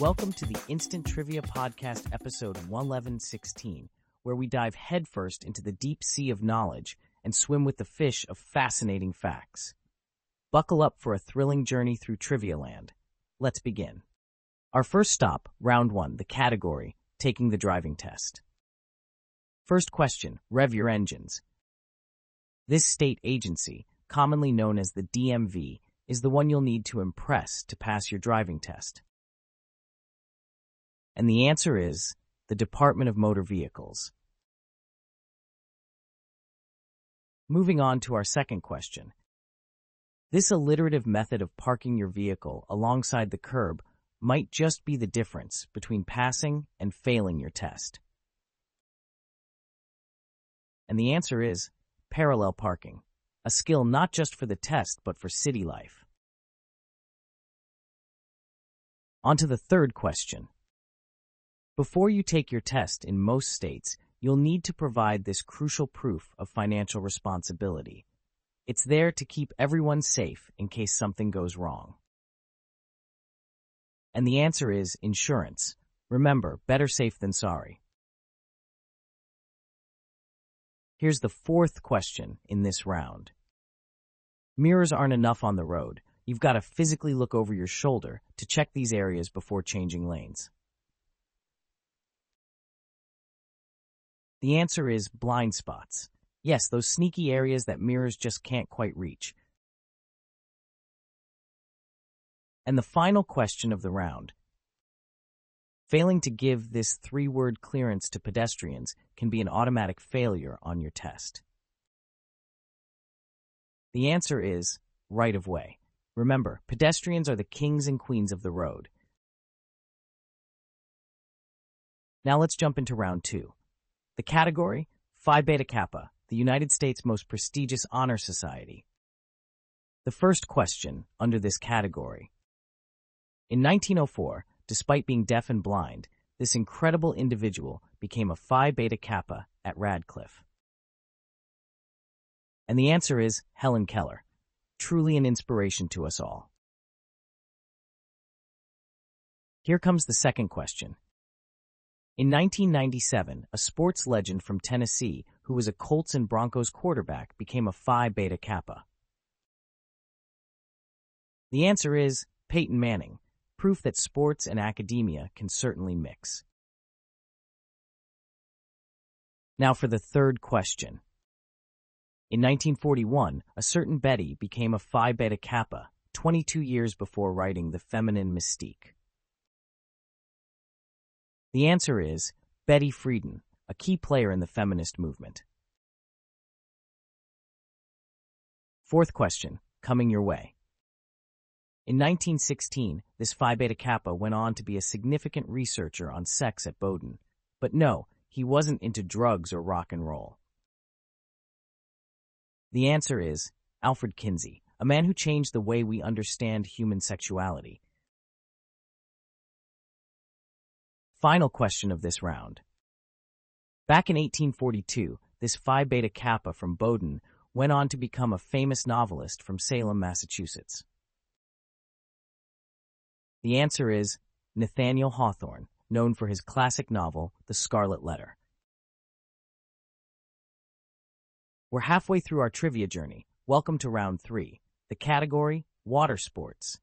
Welcome to the Instant Trivia Podcast, episode 1116, where we dive headfirst into the deep sea of knowledge and swim with the fish of fascinating facts. Buckle up for a thrilling journey through Trivia Land. Let's begin. Our first stop, round one, the category, taking the driving test. First question, rev your engines. This state agency, commonly known as the DMV, is the one you'll need to impress to pass your driving test. And the answer is the Department of Motor Vehicles. Moving on to our second question. This alliterative method of parking your vehicle alongside the curb might just be the difference between passing and failing your test. And the answer is parallel parking, a skill not just for the test but for city life. On to the third question. Before you take your test in most states, you'll need to provide this crucial proof of financial responsibility. It's there to keep everyone safe in case something goes wrong. And the answer is insurance. Remember, better safe than sorry. Here's the fourth question in this round. Mirrors aren't enough on the road. You've got to physically look over your shoulder to check these areas before changing lanes. The answer is blind spots. Yes, those sneaky areas that mirrors just can't quite reach. And the final question of the round. Failing to give this three-word clearance to pedestrians can be an automatic failure on your test. The answer is right of way. Remember, pedestrians are the kings and queens of the road. Now let's jump into round two. The category, Phi Beta Kappa, the United States' most prestigious honor society. The first question under this category. In 1904, despite being deaf and blind, this incredible individual became a Phi Beta Kappa at Radcliffe. And the answer is Helen Keller, truly an inspiration to us all. Here comes the second question. In 1997, a sports legend from Tennessee who was a Colts and Broncos quarterback became a Phi Beta Kappa. The answer is Peyton Manning, proof that sports and academia can certainly mix. Now for the third question. In 1941, a certain Betty became a Phi Beta Kappa 22 years before writing The Feminine Mystique. The answer is Betty Friedan, a key player in the feminist movement. Fourth question, coming your way. In 1916, this Phi Beta Kappa went on to be a significant researcher on sex at Bowdoin. But no, he wasn't into drugs or rock and roll. The answer is Alfred Kinsey, a man who changed the way we understand human sexuality Final question of this round. Back in 1842, this Phi Beta Kappa from Bowdoin went on to become a famous novelist from Salem, Massachusetts. The answer is Nathaniel Hawthorne, known for his classic novel, The Scarlet Letter. We're halfway through our trivia journey. Welcome to round three. The category, water sports.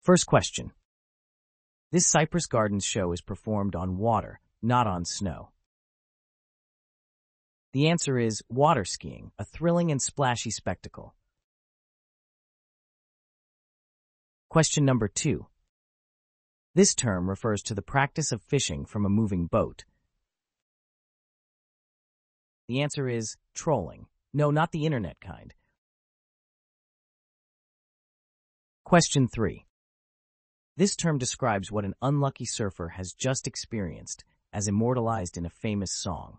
First question. This Cypress Gardens show is performed on water, not on snow. The answer is water skiing, a thrilling and splashy spectacle. Question number two. This term refers to the practice of fishing from a moving boat. The answer is trolling. No, not the internet kind. Question three. This term describes what an unlucky surfer has just experienced, as immortalized in a famous song.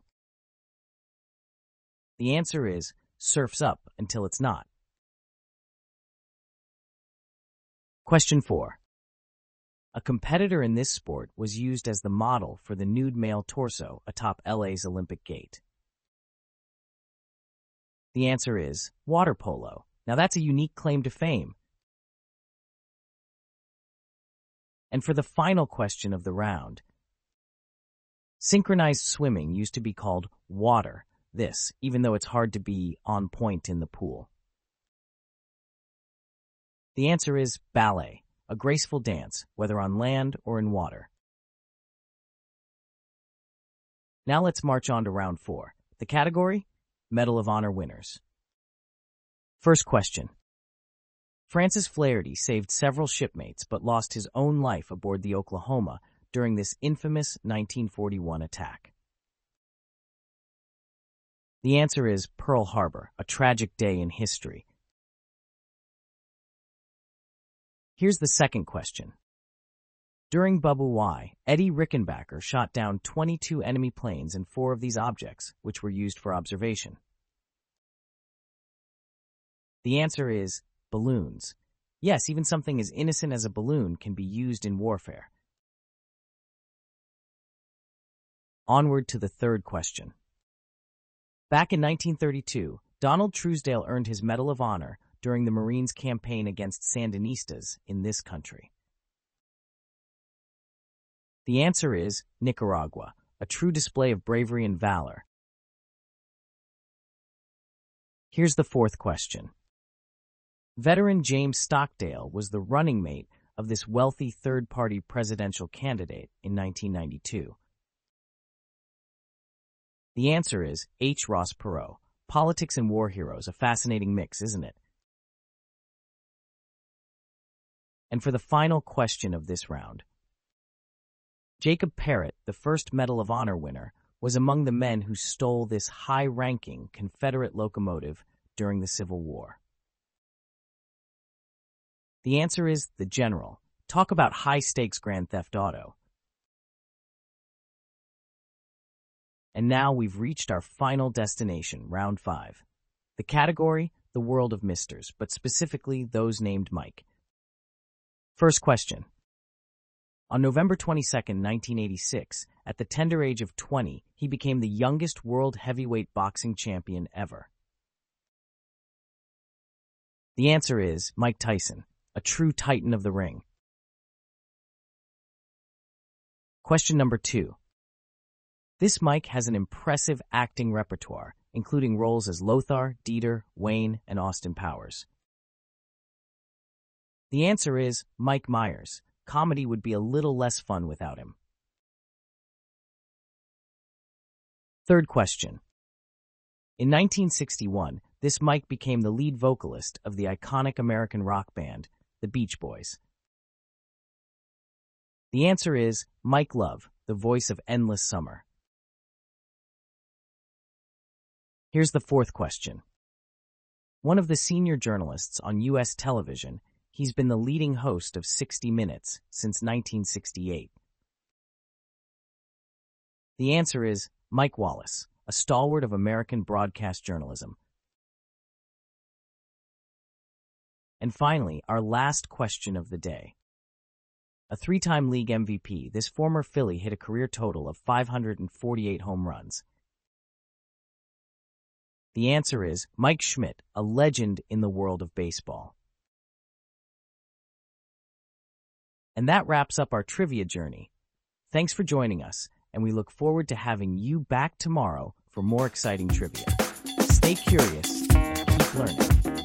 The answer is surfs up until it's not. Question 4. A competitor in this sport was used as the model for the nude male torso atop LA's Olympic Gate. The answer is water polo. Now that's a unique claim to fame, And for the final question of the round, synchronized swimming used to be called water, this, even though it's hard to be on point in the pool. The answer is ballet, a graceful dance, whether on land or in water. Now let's march on to round four. The category? Medal of Honor winners. First question. Francis Flaherty saved several shipmates but lost his own life aboard the Oklahoma during this infamous 1941 attack. The answer is Pearl Harbor, a tragic day in history. Here's the second question. During Bubba Y, Eddie Rickenbacker shot down 22 enemy planes and four of these objects, which were used for observation. The answer is balloons. Yes, even something as innocent as a balloon can be used in warfare. Onward to the third question. Back in 1932, Donald Truesdell earned his Medal of Honor during the Marines' campaign against Sandinistas in this country. The answer is Nicaragua, a true display of bravery and valor. Here's the fourth question. Veteran James Stockdale was the running mate of this wealthy third-party presidential candidate in 1992. The answer is H. Ross Perot. Politics and war heroes, a fascinating mix, isn't it? And for the final question of this round, Jacob Parrott, the first Medal of Honor winner, was among the men who stole this high-ranking Confederate locomotive during the Civil War. The answer is the General. Talk about high-stakes Grand Theft Auto. And now we've reached our final destination, round five. The category, the world of misters, but specifically those named Mike. First question. On November 22, 1986, at the tender age of 20, he became the youngest world heavyweight boxing champion ever. The answer is Mike Tyson, a true titan of the ring. Question number two. This Mike has an impressive acting repertoire, including roles as Lothar, Dieter, Wayne, and Austin Powers. The answer is Mike Myers. Comedy would be a little less fun without him. Third question. In 1961, this Mike became the lead vocalist of the iconic American rock band, the Beach Boys. The answer is Mike Love, the voice of Endless Summer. Here's the fourth question. One of the senior journalists on U.S. television, he's been the leading host of 60 Minutes since 1968. The answer is Mike Wallace, a stalwart of American broadcast journalism. And finally, our last question of the day. A three-time league MVP, this former Philly hit a career total of 548 home runs. The answer is Mike Schmidt, a legend in the world of baseball. And that wraps up our trivia journey. Thanks for joining us, and we look forward to having you back tomorrow for more exciting trivia. Stay curious and keep learning.